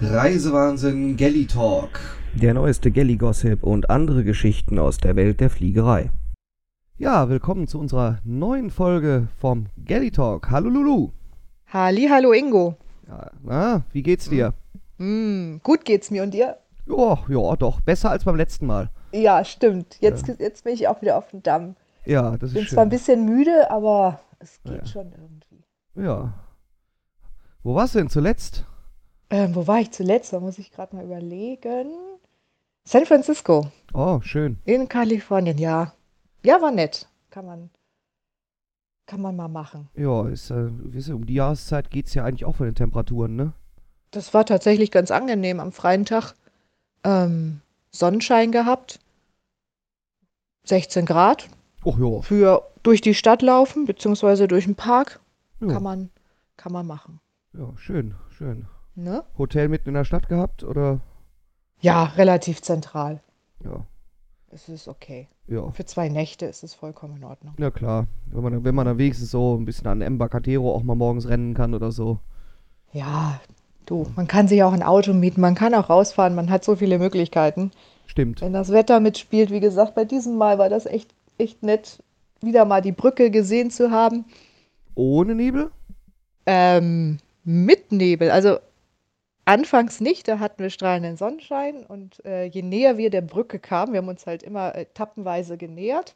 Reisewahnsinn Galley Talk. Der neueste Galley-Gossip und andere Geschichten aus der Welt der Fliegerei. Ja, willkommen zu unserer neuen Folge vom Galley Talk. Hallo Lulu. Halli, hallo Ingo. Ja, na, wie geht's dir? Mm, gut geht's mir und dir? Ja, ja, doch. Besser als beim letzten Mal. Ja, stimmt. Jetzt, jetzt bin ich auch wieder auf dem Damm. Ja, das Bin ist zwar ein schön. bisschen müde, aber es geht Ja. schon irgendwie. Ja. Wo warst du denn zuletzt? Ähm, wo war ich zuletzt? Da muss ich gerade mal überlegen. San Francisco Oh, schön. in Kalifornien, ja. Ja, war nett. Kann man, kann man mal machen. Ja, ist, äh, wisst ihr, um die Jahreszeit geht's ja eigentlich auch von den Temperaturen, ne? Das war tatsächlich ganz angenehm am freien Tag. Ähm, Sonnenschein gehabt. 16 Grad. Och ja. Für durch die Stadt laufen, beziehungsweise durch den Park. Ja, Kann man, kann man machen. ja schön, schön. Ne? Hotel mitten in der Stadt gehabt oder? Ja, relativ zentral. Ja, Es ist okay. ja. Für zwei Nächte ist es vollkommen in Ordnung. Ja klar, wenn man, wenn man dann wenigstens so ein bisschen an Embarcadero auch mal morgens rennen kann oder so. Ja, du, man kann sich auch ein Auto mieten, man kann auch rausfahren, man hat so viele Möglichkeiten. Stimmt. Wenn das Wetter mitspielt, wie gesagt, bei diesem Mal war das echt, echt nett, wieder mal die Brücke gesehen zu haben. Ohne Nebel? Ähm, mit Nebel, also anfangs nicht, da hatten wir strahlenden Sonnenschein und äh, je näher wir der Brücke kamen, wir haben uns halt immer etappenweise genähert,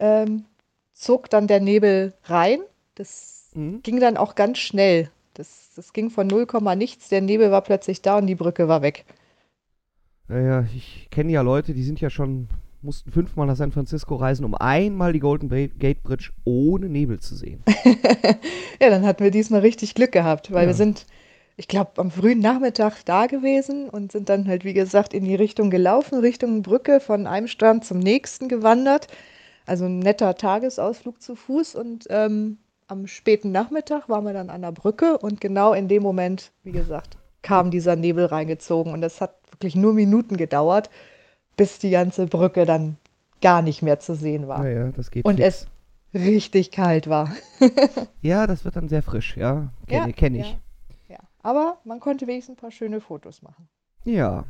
ähm, zog dann der Nebel rein. Das Mhm. ging dann auch ganz schnell. Das, das ging von 0, nichts, der Nebel war plötzlich da und die Brücke war weg. Naja, ich kenne ja Leute, die sind ja schon, mussten fünfmal nach San Francisco reisen, um einmal die Golden Gate Bridge ohne Nebel zu sehen. Ja, dann hatten wir diesmal richtig Glück gehabt, weil Ja. wir sind, ich glaube, am frühen Nachmittag da gewesen und sind dann halt, wie gesagt, in die Richtung gelaufen, Richtung Brücke, von einem Strand zum nächsten gewandert. Also ein netter Tagesausflug zu Fuß und ähm, am späten Nachmittag waren wir dann an der Brücke und genau in dem Moment, wie gesagt, kam dieser Nebel reingezogen und das hat wirklich nur Minuten gedauert, bis die ganze Brücke dann gar nicht mehr zu sehen war Naja, das geht und fix. es richtig kalt war. Ja, das wird dann sehr frisch, ja. Ja, Kenne kenn ich. Ja, ja. Aber man konnte wenigstens ein paar schöne Fotos machen. Ja,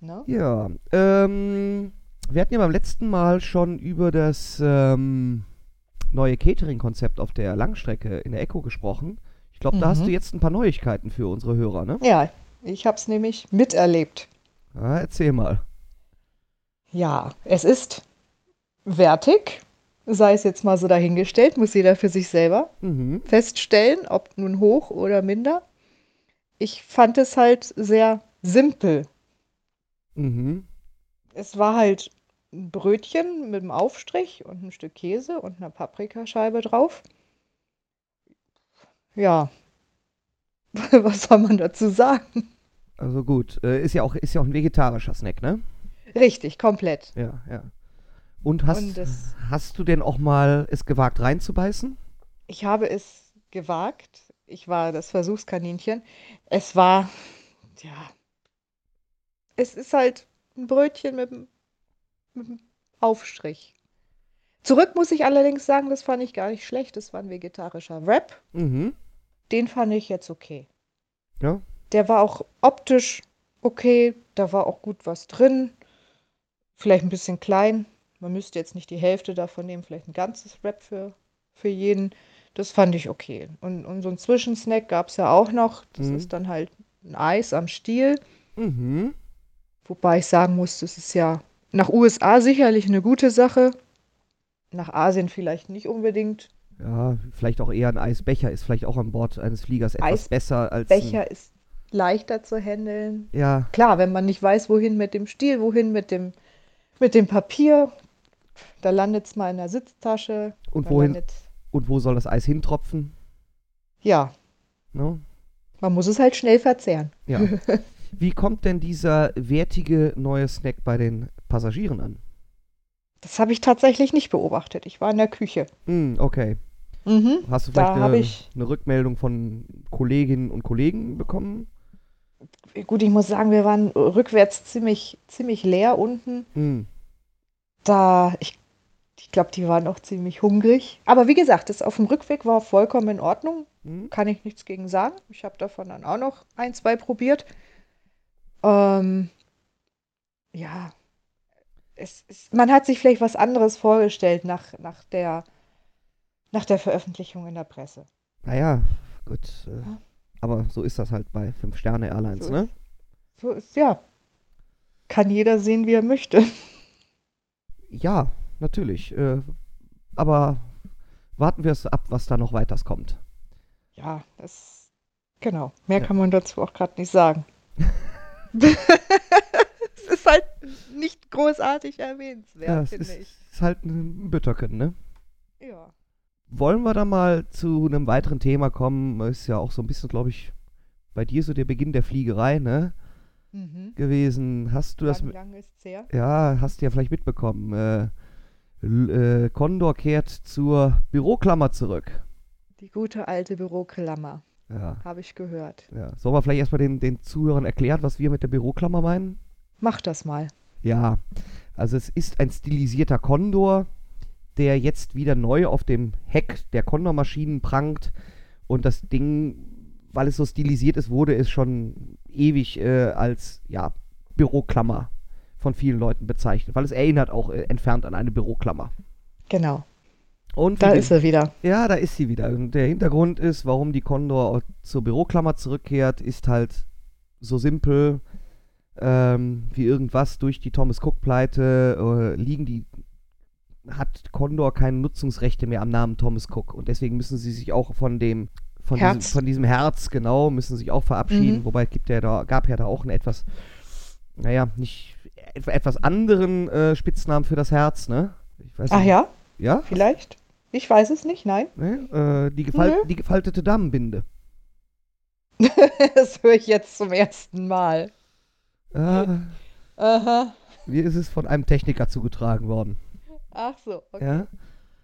Ne? ja. Ähm, wir hatten ja beim letzten Mal schon über das ähm, neue Catering-Konzept auf der Langstrecke in der Echo gesprochen. Ich glaube, da hast Mhm. du jetzt ein paar Neuigkeiten für unsere Hörer, ne? Ja, ich habe es nämlich miterlebt. Ja, erzähl mal. Ja, es ist wertig, sei es jetzt mal so dahingestellt, muss jeder für sich selber Mhm. feststellen, ob nun hoch oder minder. Ich fand es halt sehr simpel. Mhm. Es war halt ein Brötchen mit einem Aufstrich und ein Stück Käse und einer Paprikascheibe drauf. Ja, was soll man dazu sagen? Also gut, äh, ist ja auch ist ja auch ein vegetarischer Snack, ne? Richtig, komplett. Ja, ja. Und hast Und hast du denn auch mal es gewagt reinzubeißen? Ich habe es gewagt. Ich war das Versuchskaninchen. Es war, ja, es ist halt ein Brötchen mit, einem- mit einem Aufstrich. Zurück muss ich allerdings sagen, das fand ich gar nicht schlecht. Das war ein vegetarischer Wrap. Mhm. Den fand ich jetzt okay. Ja. Der war auch optisch okay. Da war auch gut was drin. Vielleicht ein bisschen klein. Man müsste jetzt nicht die Hälfte davon nehmen, vielleicht ein ganzes Wrap für, für jeden. Das fand ich okay. Und, und so ein Zwischensnack gab es ja auch noch. Das Mhm. ist dann halt ein Eis am Stiel. Mhm. Wobei ich sagen muss, das ist ja nach USA sicherlich eine gute Sache. Nach Asien vielleicht nicht unbedingt. Ja, vielleicht auch eher ein Eisbecher ist vielleicht auch an Bord eines Fliegers etwas Eisbecher besser als Becher ist leichter zu handeln. Ja, Klar, wenn man nicht weiß, wohin mit dem Stiel, wohin mit dem, mit dem Papier, da landet es mal in der Sitztasche. und wohin und wo soll das Eis hintropfen? Ja, Ne? man muss es halt schnell verzehren. Ja. Wie kommt denn dieser wertige neue Snack bei den Passagieren an? Das habe ich tatsächlich nicht beobachtet. Ich war in der Küche. Hm, okay. Mhm. Hast du vielleicht eine, ich- eine Rückmeldung von Kolleginnen und Kollegen bekommen? Gut, ich muss sagen, wir waren rückwärts ziemlich, ziemlich leer unten. Hm. Da, ich, ich glaube, die waren auch ziemlich hungrig. Aber wie gesagt, das auf dem Rückweg war vollkommen in Ordnung. Hm. Kann ich nichts gegen sagen. Ich habe davon dann auch noch ein, zwei probiert. Ähm, ja, es, man hat sich vielleicht was anderes vorgestellt nach, nach, der, nach der Veröffentlichung in der Presse. Naja, gut. Äh, Ja. Aber so ist das halt bei Fünf-Sterne-Airlines, So ne? ist, so ist, ja. Kann jeder sehen, wie er möchte. Ja, natürlich. Äh, aber warten wir es ab, was da noch weiters kommt. Ja, das, genau. Mehr Ja. kann man dazu auch gerade nicht sagen. es ist halt nicht großartig erwähnenswert, Ja, es finde ist, ich. ist halt ein Bütterken, ne? Ja. Wollen wir da mal zu einem weiteren Thema kommen? Ist ja auch so ein bisschen, glaube ich, bei dir so der Beginn der Fliegerei, ne? Mhm. Gewesen. Hast du das. Lang, ist's her. Ja, hast du ja vielleicht mitbekommen. Äh, L- äh, Condor kehrt zur Büroklammer zurück. Die gute alte Büroklammer, Ja, habe ich gehört. ja. Sollen wir vielleicht erstmal den, den Zuhörern erklären, was wir mit der Büroklammer meinen? Mach das mal. Ja, also es ist ein stilisierter Condor, der jetzt wieder neu auf dem Heck der Condor-Maschinen prangt. Und das Ding, weil es so stilisiert ist, wurde es schon ewig äh, als ja, Büroklammer von vielen Leuten bezeichnet, weil es erinnert auch äh, entfernt an eine Büroklammer. Genau. Und Da ist er wieder. Ja, da ist sie wieder. Und der Hintergrund ist, warum die Condor zur Büroklammer zurückkehrt, ist halt so simpel ähm, wie irgendwas. Durch die Thomas Cook-Pleite äh, liegen die, hat Condor keine Nutzungsrechte mehr am Namen Thomas Cook. Und deswegen müssen sie sich auch von dem von, Herz. Diesem, von diesem Herz, genau, müssen sich auch verabschieden. Mhm. Wobei es gibt ja da, gab ja da auch einen etwas, naja, nicht etwas anderen äh, Spitznamen für das Herz, ne? Ich weiß Ach nicht. ja, Ja? vielleicht? Ich weiß es nicht, nein. Ne? Äh, die, gefal Nö. die gefaltete Damenbinde. das höre ich jetzt zum ersten Mal. Äh, Aha. mir ist es von einem Techniker zugetragen worden. Ach so, okay.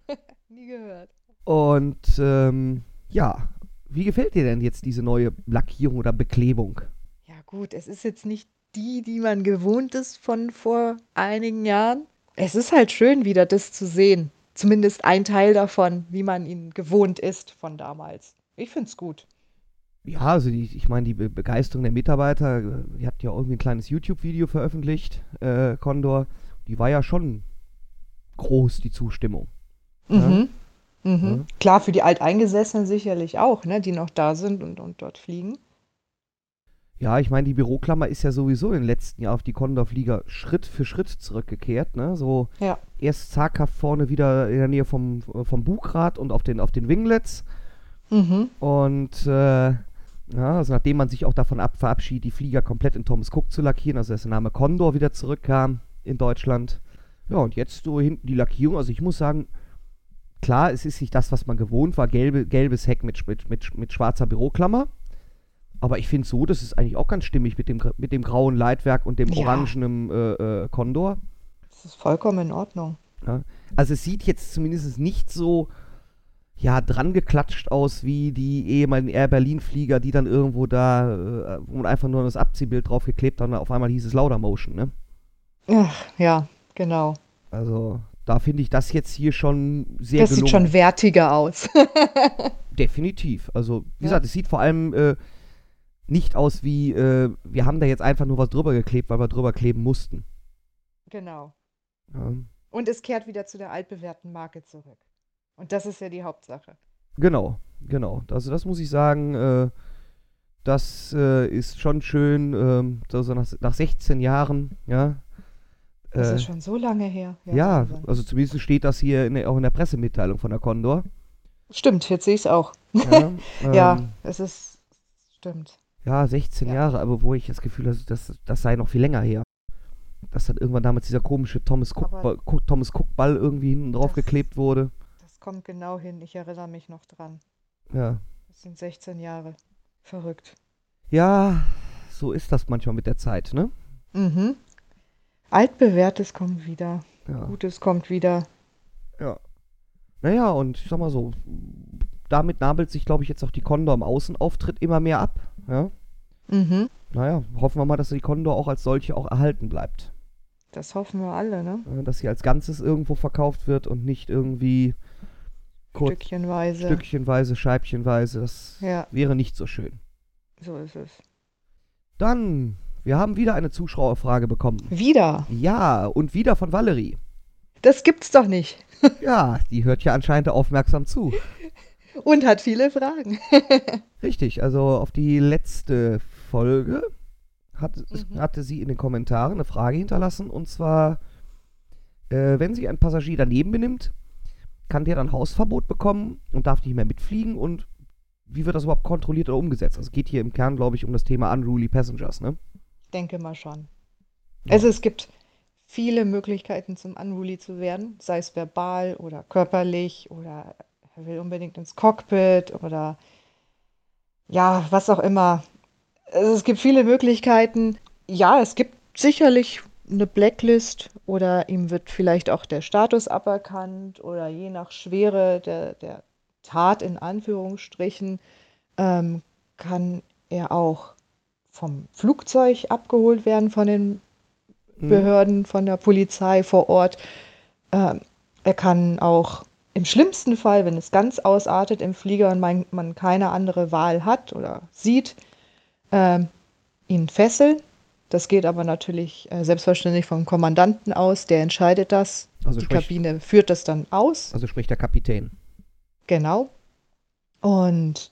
Ja? Nie gehört. Und ähm, ja, wie gefällt dir denn jetzt diese neue Lackierung oder Beklebung? Ja gut, es ist jetzt nicht die, die man gewohnt ist von vor einigen Jahren. Es ist halt schön, wieder das zu sehen. Zumindest ein Teil davon, wie man ihn gewohnt ist von damals. Ich find's gut. Ja, also die, ich meine, die Be Begeisterung der Mitarbeiter, die hat ja irgendwie ein kleines YouTube-Video veröffentlicht, äh, Condor. Die war ja schon groß, die Zustimmung. Ja. Mhm. Mhm. Ja. Klar, für die Alteingesessenen sicherlich auch, ne, die noch da sind und, und dort fliegen. Ja, ich meine, die Büroklammer ist ja sowieso in den letzten Jahren auf die Condor-Flieger Schritt für Schritt zurückgekehrt, ne? So Ja. erst zaghaft vorne wieder in der Nähe vom, vom Bugrad und auf den, auf den Winglets. Mhm. Und äh, ja, also nachdem man sich auch davon ab verabschiedet, die Flieger komplett in Thomas Cook zu lackieren, also dass der Name Condor wieder zurückkam in Deutschland. Ja, und jetzt so hinten die Lackierung. Also ich muss sagen, klar, es ist nicht das, was man gewohnt war, gelbe, gelbes Heck mit, mit, mit, mit schwarzer Büroklammer. Aber ich finde so, das ist eigentlich auch ganz stimmig mit dem, mit dem grauen Leitwerk und dem Ja. orangenen äh, äh, Condor. Das ist vollkommen in Ordnung. Ja. Also es sieht jetzt zumindest nicht so ja, dran geklatscht aus wie die ehemaligen Air Berlin-Flieger, die dann irgendwo da, äh, wo man einfach nur das Abziehbild draufgeklebt hat und auf einmal hieß es Laudamotion, ne? Ach, ja, genau. Also da finde ich das jetzt hier schon sehr Das gelungen. sieht schon wertiger aus. Definitiv. Also, wie Ja. gesagt, es sieht vor allem äh, nicht aus wie, äh, wir haben da jetzt einfach nur was drüber geklebt, weil wir drüber kleben mussten. genau. Ja. Und es kehrt wieder zu der altbewährten Marke zurück. Und das ist ja die Hauptsache. Genau, genau. Also das muss ich sagen, äh, das äh, ist schon schön, so so nach, nach 16 Jahren, ja. Das Äh, ist schon so lange her. ja, Wahnsinn. also zumindest steht das hier in der, auch in der Pressemitteilung von der Condor. Stimmt, jetzt sehe ich es auch. Ja, Ja, ähm, es ist. Stimmt. Ja 16 Ja. Jahre, aber wo ich das Gefühl habe, das, das sei noch viel länger her. Dass dann irgendwann damals dieser komische Thomas Cook, Aber- Ball, Cook- Thomas Cook Ball irgendwie hinten drauf Das- geklebt wurde. Das kommt genau hin. Ich erinnere mich noch dran. Ja. Das sind 16 Jahre. Verrückt. ja, so ist das manchmal mit der Zeit, ne? Mhm. Altbewährtes kommt wieder. Ja. Gutes kommt wieder. Ja. Naja, und ich sag mal so, damit nabelt sich, glaube ich, jetzt auch die Condor im Außenauftritt immer mehr ab. Ja. Mhm. Naja, hoffen wir mal, dass die Condor auch als solche auch erhalten bleibt. Das hoffen wir alle, ne? Dass sie als Ganzes irgendwo verkauft wird und nicht irgendwie kurz, Stückchenweise. stückchenweise, scheibchenweise. Das Ja, wäre nicht so schön. so ist es. Dann wir haben wieder eine Zuschauerfrage bekommen. Wieder? Ja, und wieder von Valerie. Das gibt's doch nicht. Ja, die hört ja anscheinend aufmerksam zu. Und hat viele Fragen. Richtig, also auf die letzte Folge hat, Mhm. hatte sie in den Kommentaren eine Frage hinterlassen und zwar, äh, wenn sich ein Passagier daneben benimmt, kann der dann Hausverbot bekommen und darf nicht mehr mitfliegen und wie wird das überhaupt kontrolliert oder umgesetzt? Also es geht hier im Kern, glaube ich, um das Thema Unruly Passengers, ne? Ich denke mal schon. Ja. Also es gibt viele Möglichkeiten zum Unruly zu werden, sei es verbal oder körperlich oder er will unbedingt ins Cockpit oder ja, was auch immer. Also es gibt viele Möglichkeiten. Ja, es gibt sicherlich eine Blacklist oder ihm wird vielleicht auch der Status aberkannt oder je nach Schwere der, der Tat in Anführungsstrichen ähm, kann er auch vom Flugzeug abgeholt werden von den Mhm. Behörden, von der Polizei vor Ort. Ähm, er kann auch im schlimmsten Fall, wenn es ganz ausartet im Flieger und man, man keine andere Wahl hat oder sieht, ähm, ihn fesseln. Das geht aber natürlich äh, selbstverständlich vom Kommandanten aus, der entscheidet das. Also Die sprich, Kabine führt das dann aus. also sprich der Kapitän. Genau. Und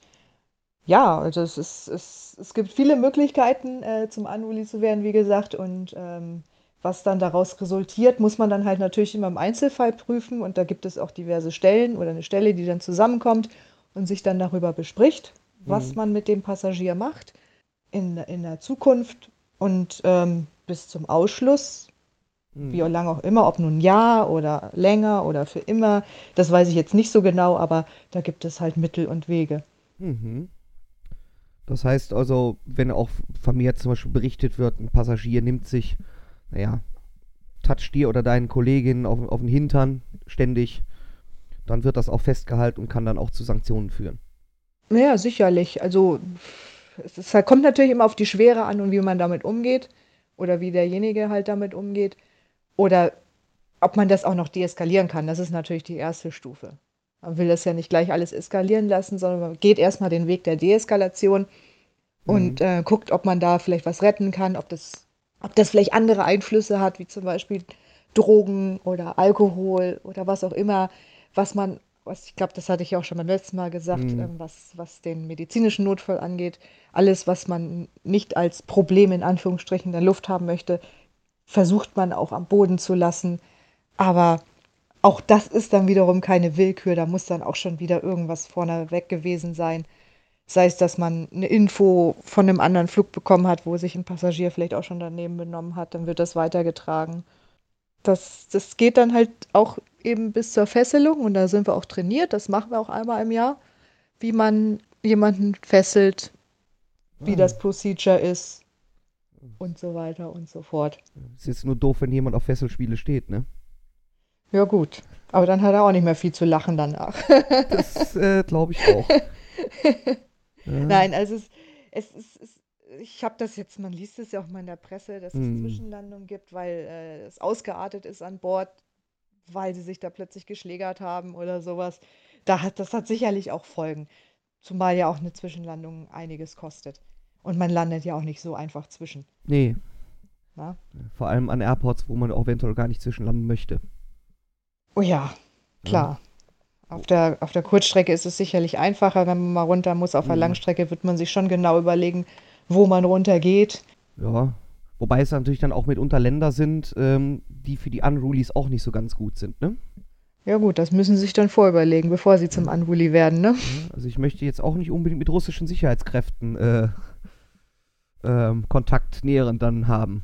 ja, also es, ist, es, es gibt viele Möglichkeiten, äh, zum Unruly zu werden, wie gesagt. Und ähm, was dann daraus resultiert, muss man dann halt natürlich immer im Einzelfall prüfen. Und da gibt es auch diverse Stellen oder eine Stelle, die dann zusammenkommt und sich dann darüber bespricht, was Mhm. man mit dem Passagier macht in, in der Zukunft. Und ähm, bis zum Ausschluss Mhm. wie lange auch immer, ob nun ein Jahr oder länger oder für immer, das weiß ich jetzt nicht so genau, aber da gibt es halt Mittel und Wege. Mhm. Das heißt also, wenn auch vermehrt zum Beispiel berichtet wird, ein Passagier nimmt sich, naja, toucht dir oder deinen Kolleginnen auf, auf den Hintern ständig, dann wird das auch festgehalten und kann dann auch zu Sanktionen führen. Naja, sicherlich. Also es halt- kommt natürlich immer auf die Schwere an und wie man damit umgeht oder wie derjenige halt damit umgeht oder ob man das auch noch deeskalieren kann. Das ist natürlich die erste Stufe. Man will das ja nicht gleich alles eskalieren lassen, sondern man geht erstmal den Weg der Deeskalation und Mhm. äh, guckt, ob man da vielleicht was retten kann, ob das, ob das vielleicht andere Einflüsse hat, wie zum Beispiel Drogen oder Alkohol oder was auch immer, was man, was ich glaube, das hatte ich auch schon beim letzten Mal gesagt, Mhm. ähm, was, was den medizinischen Notfall angeht, alles, was man nicht als Problem in Anführungsstrichen in der Luft haben möchte, versucht man auch am Boden zu lassen. Aber auch das ist dann wiederum keine Willkür, da muss dann auch schon wieder irgendwas vorneweg gewesen sein. Sei es, dass man eine Info von einem anderen Flug bekommen hat, wo sich ein Passagier vielleicht auch schon daneben benommen hat, dann wird das weitergetragen. Das, das geht dann halt auch eben bis zur Fesselung und da sind wir auch trainiert, das machen wir auch einmal im Jahr, wie man jemanden fesselt, wie das Procedure ist und so weiter und so fort. Ist jetzt nur doof, wenn jemand auf Fesselspiele steht, ne? Ja gut, aber dann hat er auch nicht mehr viel zu lachen danach. Das äh, glaube ich auch. Ja. Nein, also es, es, es, es ich habe das jetzt, man liest es ja auch mal in der Presse, dass es Mhm. Zwischenlandungen gibt, weil äh, es ausgeartet ist an Bord, weil sie sich da plötzlich geschlägert haben oder sowas. Da hat, das hat sicherlich auch Folgen. Zumal ja auch eine Zwischenlandung einiges kostet. Und man landet ja auch nicht so einfach zwischen. Nee, Na? vor allem an Airports, wo man auch eventuell gar nicht zwischenlanden möchte. Oh ja, klar. Auf der, auf der Kurzstrecke ist es sicherlich einfacher, wenn man mal runter muss. Auf der Mhm. Langstrecke wird man sich schon genau überlegen, wo man runter geht. Ja. Wobei es natürlich dann auch mitunter Länder sind, ähm, die für die Unrulies auch nicht so ganz gut sind, ne? Ja gut, das müssen sie sich dann vorüberlegen, bevor sie zum Unruly werden, ne? Also ich möchte jetzt auch nicht unbedingt mit russischen Sicherheitskräften äh, ähm, Kontakt näheren dann haben.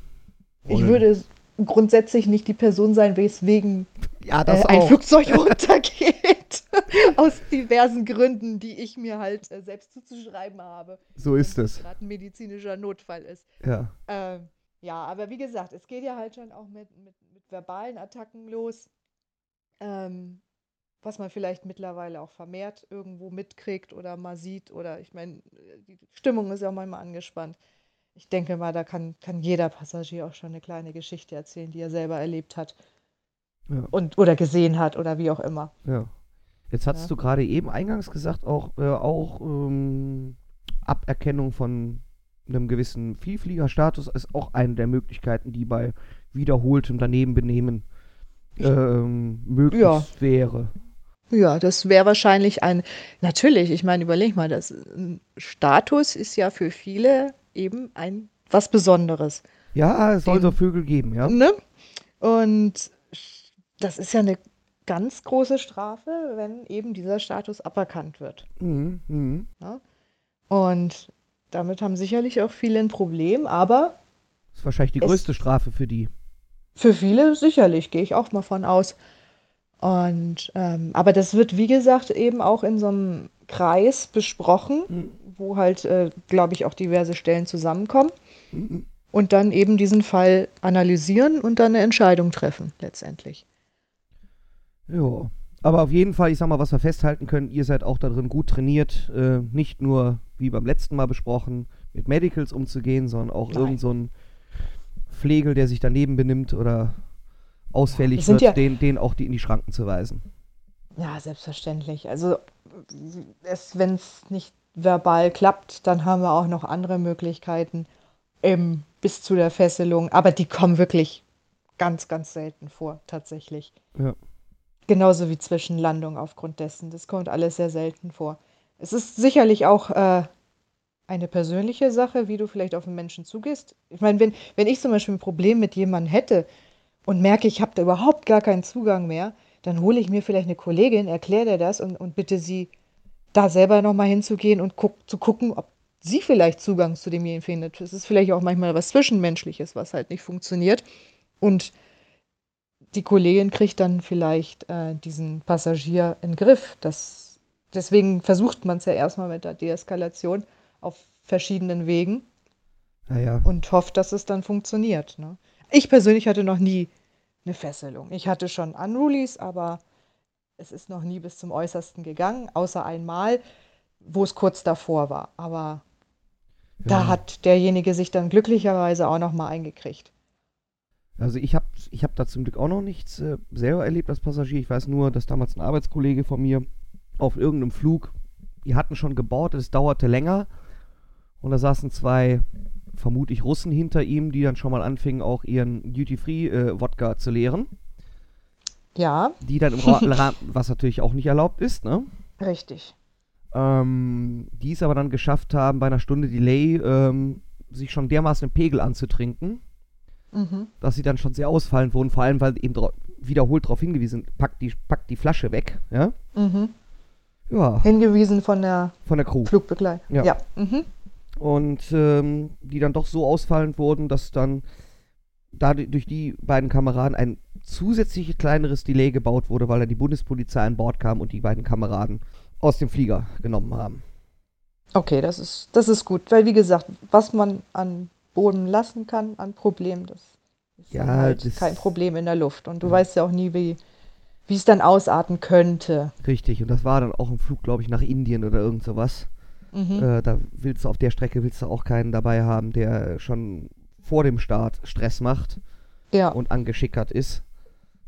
Ich würde grundsätzlich nicht die Person sein, weswegen Ja, äh, das ein auch. Flugzeug runtergeht. Aus diversen Gründen, die ich mir halt äh, selbst zuzuschreiben habe. So ist es. gerade ein medizinischer Notfall ist. Ja. Ähm, ja, aber wie gesagt, es geht ja halt schon auch mit, mit, mit verbalen Attacken los, ähm, was man vielleicht mittlerweile auch vermehrt irgendwo mitkriegt oder mal sieht. Oder ich meine, äh, die Stimmung ist ja auch manchmal angespannt. Ich denke mal, da kann, kann jeder Passagier auch schon eine kleine Geschichte erzählen, die er selber erlebt hat Ja. und oder gesehen hat oder wie auch immer. ja. Jetzt hattest Ja. du gerade eben eingangs gesagt, auch, äh, auch ähm, Aberkennung von einem gewissen Vielfliegerstatus ist auch eine der Möglichkeiten, die bei wiederholtem Danebenbenehmen ähm, möglich Ja. wäre. Ja, das wäre wahrscheinlich ein, natürlich, ich meine, überleg mal, das ein Status ist ja für viele eben ein was Besonderes. Ja, es soll Den- so Vögel geben, ja. Ne? Und das ist ja eine ganz große Strafe, wenn eben dieser Status aberkannt wird. Mhm, mhm. Und damit haben sicherlich auch viele ein Problem, aber Das ist wahrscheinlich die größte Strafe für die. Für viele sicherlich, gehe ich auch mal von aus. Und ähm, aber das wird, wie gesagt, eben auch in so einem Kreis besprochen, Mhm. wo halt, äh, glaube ich, auch diverse Stellen zusammenkommen Mhm. und dann eben diesen Fall analysieren und dann eine Entscheidung treffen, letztendlich. Ja. Aber auf jeden Fall, ich sag mal, was wir festhalten können, ihr seid auch darin gut trainiert, äh, nicht nur, wie beim letzten Mal besprochen, mit Medicals umzugehen, sondern auch Nein. irgend so ein Pflegel, der sich daneben benimmt oder ausfällig wird, ja- den, den auch die in die Schranken zu weisen. Ja, selbstverständlich. Also wenn es nicht verbal klappt, dann haben wir auch noch andere Möglichkeiten ähm, bis zu der Fesselung. Aber die kommen wirklich ganz, ganz selten vor, tatsächlich. Ja. Genauso wie Zwischenlandung aufgrund dessen. Das kommt alles sehr selten vor. Es ist sicherlich auch äh, eine persönliche Sache, wie du vielleicht auf einen Menschen zugehst. Ich meine, wenn, wenn ich zum Beispiel ein Problem mit jemandem hätte und merke, ich habe da überhaupt gar keinen Zugang mehr, dann hole ich mir vielleicht eine Kollegin, erkläre der das und, und bitte sie, da selber nochmal hinzugehen und guck, zu gucken, ob sie vielleicht Zugang zu demjenigen findet. Es ist vielleicht auch manchmal was Zwischenmenschliches, was halt nicht funktioniert. Und die Kollegin kriegt dann vielleicht äh, diesen Passagier in den Griff. Das, deswegen versucht man es ja erstmal mit der Deeskalation auf verschiedenen Wegen Naja. und hofft, dass es dann funktioniert. Ne? Ich persönlich hatte noch nie eine Fesselung. Ich hatte schon Unrulies, aber es ist noch nie bis zum Äußersten gegangen, außer einmal, wo es kurz davor war. Aber da Ja. hat derjenige sich dann glücklicherweise auch noch mal eingekriegt. Also ich habe ich hab da zum Glück auch noch nichts äh, selber erlebt als Passagier. Ich weiß nur, dass damals ein Arbeitskollege von mir auf irgendeinem Flug, die hatten schon gebaut, es dauerte länger. Und da saßen zwei, vermutlich Russen hinter ihm, die dann schon mal anfingen, auch ihren Duty-Free-Wodka zu leeren. Ja, Die dann im Ra Ra was natürlich auch nicht erlaubt ist, ne? richtig. Ähm, die es aber dann geschafft haben, bei einer Stunde Delay ähm, sich schon dermaßen im Pegel anzutrinken, Mhm. dass sie dann schon sehr ausfallend wurden, vor allem weil eben wiederholt darauf hingewiesen, packt die, packt die Flasche weg, ja? Mhm. Ja, Hingewiesen von der von der Crew. Flugbegleitung. Ja. ja. Mhm. Und ähm, die dann doch so ausfallend wurden, dass dann da durch die beiden Kameraden ein zusätzliches kleineres Delay gebaut wurde, weil dann die Bundespolizei an Bord kam und die beiden Kameraden aus dem Flieger genommen haben. Okay, das ist, das ist gut, weil wie gesagt, was man an Boden lassen kann an Problemen, das ist Ja, halt das- kein Problem in der Luft. Und du Ja. weißt ja auch nie, wie, wie es dann ausarten könnte. Richtig, und das war dann auch ein Flug, glaube ich, nach Indien oder irgend sowas. Mhm. Äh, da willst du auf der Strecke willst du auch keinen dabei haben, der schon vor dem Start Stress macht ja, und angeschickert ist.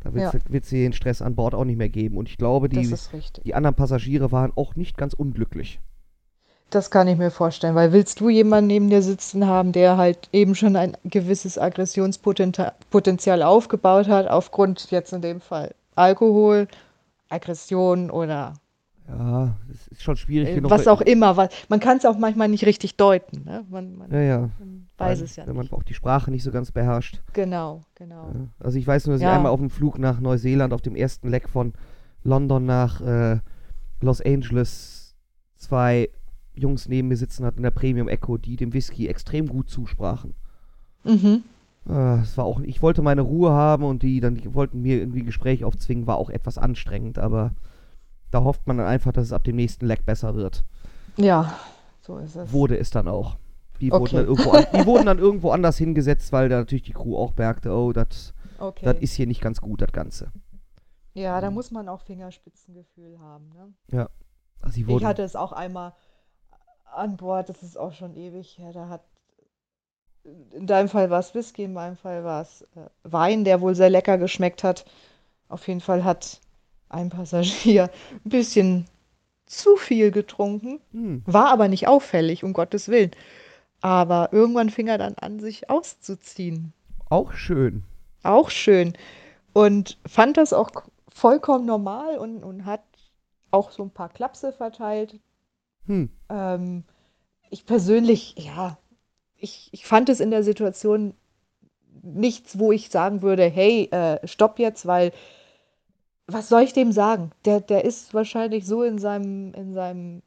Da willst, Ja. du, willst du den Stress an Bord auch nicht mehr geben. Und ich glaube, die, die anderen Passagiere waren auch nicht ganz unglücklich. Das kann ich mir vorstellen, weil willst du jemanden neben dir sitzen haben, der halt eben schon ein gewisses Aggressionspotenzial Potenzial aufgebaut hat, aufgrund jetzt in dem Fall Alkohol, Aggression oder Ja, es ist schon schwierig äh, genug. was auch immer. Was, man kann es auch manchmal nicht richtig deuten. Ne? Man, man, Ja, ja. man weiß Weil- es ja Wenn nicht. man auch die Sprache nicht so ganz beherrscht. Genau, genau. Ja. Also ich weiß nur, dass ich einmal auf dem Flug nach Neuseeland auf dem ersten Leck von London nach äh, Los Angeles zwei Jungs neben mir sitzen hatten in der Premium Echo, die dem Whisky extrem gut zusprachen. Mhm. Äh, es war auch, ich wollte meine Ruhe haben und die dann die wollten mir irgendwie Gespräch aufzwingen, war auch etwas anstrengend, aber da hofft man dann einfach, dass es ab dem nächsten Leck besser wird. Ja, so ist es. Wurde es dann auch. Die, Okay. wurden dann irgendwo an, die wurden dann irgendwo anders hingesetzt, weil da natürlich die Crew auch merkte, oh, das Okay. ist hier nicht ganz gut, das Ganze. ja, da muss man auch Fingerspitzengefühl haben. Ne? Also sie Ich hatte es auch einmal an Bord, das ist auch schon ewig her. Da hat in deinem Fall war es Whisky, in meinem Fall war es äh, Wein, der wohl sehr lecker geschmeckt hat. Auf jeden Fall hat ein Passagier ein bisschen zu viel getrunken, hm, war aber nicht auffällig, um Gottes Willen. Aber irgendwann fing er dann an, sich auszuziehen. Auch schön. Auch schön. Und fand das auch vollkommen normal und, und hat auch so ein paar Klapse verteilt. Hm. Ähm, ich persönlich, ja, ich, ich fand es in der Situation nichts, wo ich sagen würde, hey, äh, stopp jetzt, weil was soll ich dem sagen? Der, der ist wahrscheinlich so in seinem, in seinem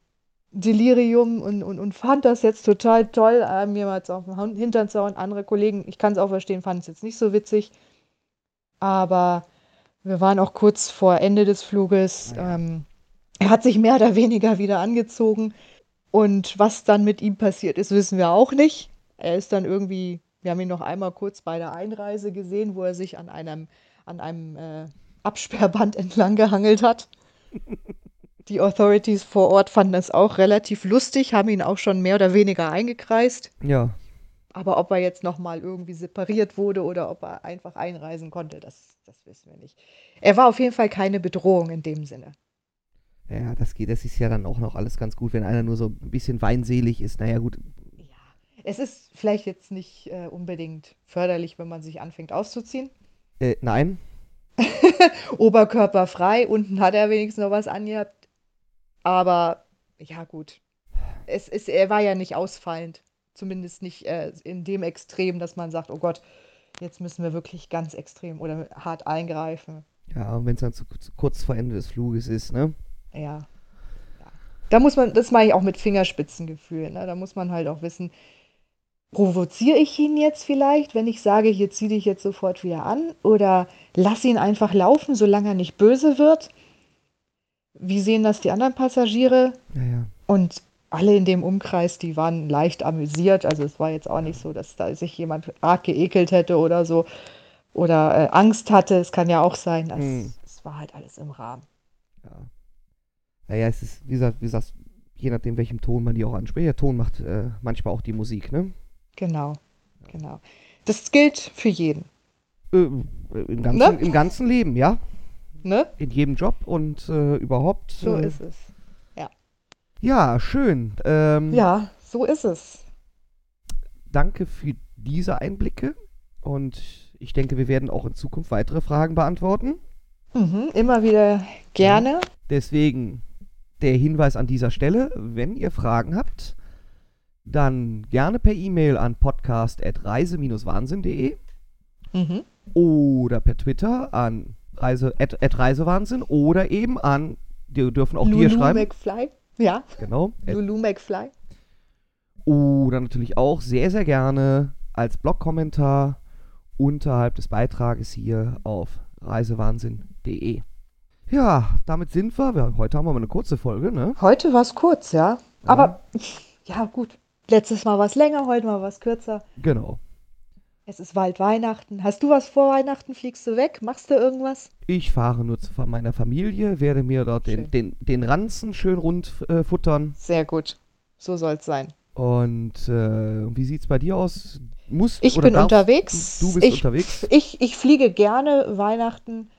Delirium und, und, und fand das jetzt total toll, äh, mir mal auf den Hintern zu hauen. Andere Kollegen, ich kann es auch verstehen, fanden es jetzt nicht so witzig. Aber wir waren auch kurz vor Ende des Fluges. Ähm, er hat sich mehr oder weniger wieder angezogen. Und was dann mit ihm passiert ist, wissen wir auch nicht. Er ist dann irgendwie, wir haben ihn noch einmal kurz bei der Einreise gesehen, wo er sich an einem, an einem äh, Absperrband entlang gehangelt hat. Die Authorities vor Ort fanden es auch relativ lustig, haben ihn auch schon mehr oder weniger eingekreist. Ja. Aber ob er jetzt nochmal irgendwie separiert wurde oder ob er einfach einreisen konnte, das, das wissen wir nicht. Er war auf jeden Fall keine Bedrohung in dem Sinne. Ja, das geht. Das ist ja dann auch noch alles ganz gut, wenn einer nur so ein bisschen weinselig ist. Naja, gut. Ja, es ist vielleicht jetzt nicht äh, unbedingt förderlich, wenn man sich anfängt auszuziehen. Äh, nein. Oberkörper frei, unten hat er wenigstens noch was angehabt. Aber ja, gut. Es ist, er war ja nicht ausfallend. Zumindest nicht äh, in dem Extrem, dass man sagt, oh Gott, jetzt müssen wir wirklich ganz extrem oder hart eingreifen. Ja, und wenn es dann zu, zu kurz vor Ende des Fluges ist, ne? Ja. ja. Da muss man, das mache ich auch mit Fingerspitzengefühl. Ne? Da muss man halt auch wissen, provoziere ich ihn jetzt vielleicht, wenn ich sage, hier zieh dich jetzt sofort wieder an? Oder lass ihn einfach laufen, solange er nicht böse wird? Wie sehen das die anderen Passagiere? Ja, ja. Und alle in dem Umkreis, die waren leicht amüsiert. Also es war jetzt auch nicht so, dass da sich jemand arg geekelt hätte oder so. Oder äh, Angst hatte. Es kann ja auch sein. Es, Hm. es war halt alles im Rahmen. Ja. Naja, es ist, wie gesagt, wie gesagt, je nachdem, welchem Ton man die auch anspricht. Der Ton macht äh, manchmal auch die Musik, ne? Genau, genau. Das gilt für jeden. Äh, im, ganzen, Ne? Im ganzen Leben, ja. Ne? In jedem Job und äh, überhaupt. So äh, ist es. Ja, schön. Ähm, Ja, so ist es. Danke für diese Einblicke und ich denke, wir werden auch in Zukunft weitere Fragen beantworten. Mhm, immer wieder gerne. Deswegen der Hinweis an dieser Stelle, wenn ihr Fragen habt, dann gerne per E-Mail an podcast.reise-wahnsinn.de Mhm. oder per Twitter an Reise, at, at Reisewahnsinn oder eben an, die dürfen auch dir Lulu schreiben. McFly. Ja, Genau. Lulu McFly. oder natürlich auch sehr, sehr gerne als Blogkommentar unterhalb des Beitrages hier auf reisewahnsinn.de. Ja, damit sind wir. wir. Heute haben wir mal eine kurze Folge, ne? Heute war es kurz, ja. Aber ja, gut. Letztes Mal war es länger, heute mal war es kürzer. Genau. Es ist bald Weihnachten. Hast du was vor Weihnachten? Fliegst du weg? Machst du irgendwas? Ich fahre nur zu meiner Familie, werde mir dort den, den, den Ranzen schön rund äh, futtern. Sehr gut. So soll es sein. Und äh, wie sieht's bei dir aus? Musst, Ich bin darfst- unterwegs. Du, du bist ich, unterwegs. Ich, ich fliege gerne Weihnachten,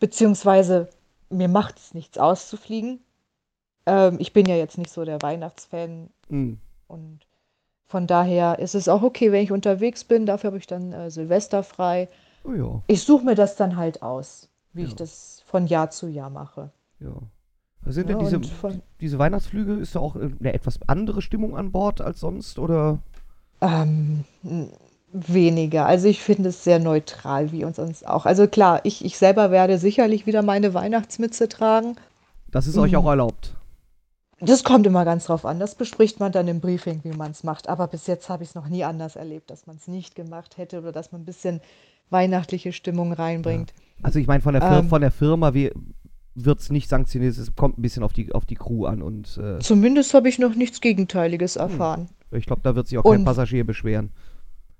beziehungsweise mir macht es nichts aus zu fliegen. Ähm, ich bin ja jetzt nicht so der Weihnachtsfan Hm. Und von daher ist es auch okay, wenn ich unterwegs bin. Dafür habe ich dann äh, Silvester frei. Oh ja, Ich suche mir das dann halt aus, wie ich Ja. das von Jahr zu Jahr mache. ja. Was Sind Ja, denn diese, von- diese Weihnachtsflüge, ist da auch eine etwas andere Stimmung an Bord als sonst? Oder? Ähm, weniger. Also ich finde es sehr neutral, wie uns sonst auch. Also klar, ich, ich selber werde sicherlich wieder meine Weihnachtsmütze tragen. Das ist euch Mhm. auch erlaubt. Das kommt immer ganz drauf an. Das bespricht man dann im Briefing, wie man es macht. Aber bis jetzt habe ich es noch nie anders erlebt, dass man es nicht gemacht hätte oder dass man ein bisschen weihnachtliche Stimmung reinbringt. Also ich meine, von der, Ähm. von der Firma wird es nicht sanktioniert, es kommt ein bisschen auf die, auf die Crew an und äh, Zumindest habe ich noch nichts Gegenteiliges erfahren. ich glaube, da wird sich auch kein Und- Passagier beschweren.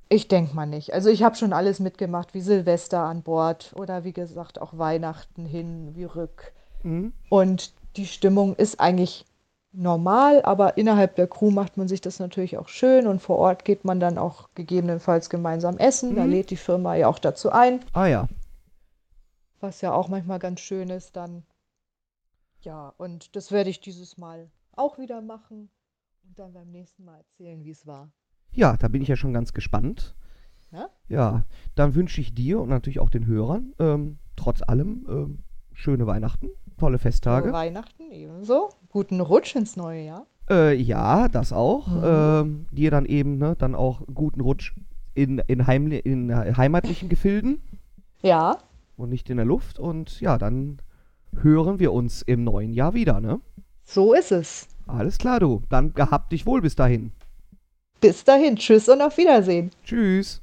Ich denke mal nicht. Also ich habe schon alles mitgemacht, wie Silvester an Bord oder wie gesagt auch Weihnachten hin, wie rück. Mhm. Und die Stimmung ist eigentlich normal, aber innerhalb der Crew macht man sich das natürlich auch schön und vor Ort geht man dann auch gegebenenfalls gemeinsam essen. Da Mhm. lädt die Firma ja auch dazu ein, Ah ja, was ja auch manchmal ganz schön ist dann. Ja, und das werde ich dieses Mal auch wieder machen und dann beim nächsten Mal erzählen, wie es war. Ja, da bin ich ja schon ganz gespannt. Ja? Ja, dann wünsche ich dir und natürlich auch den Hörern ähm, trotz allem ähm, schöne Weihnachten, tolle Festtage. Frohe Weihnachten ebenso. Guten Rutsch ins neue Jahr. Äh, ja, das auch. Mhm. Ähm, dir dann eben, ne, dann auch guten Rutsch in, in, heimli in heimatlichen Gefilden Ja, und nicht in der Luft. Und ja, dann hören wir uns im neuen Jahr wieder, ne? so ist es. Alles klar, du. Dann gehabt dich wohl bis dahin. Bis dahin. Tschüss und auf Wiedersehen. Tschüss.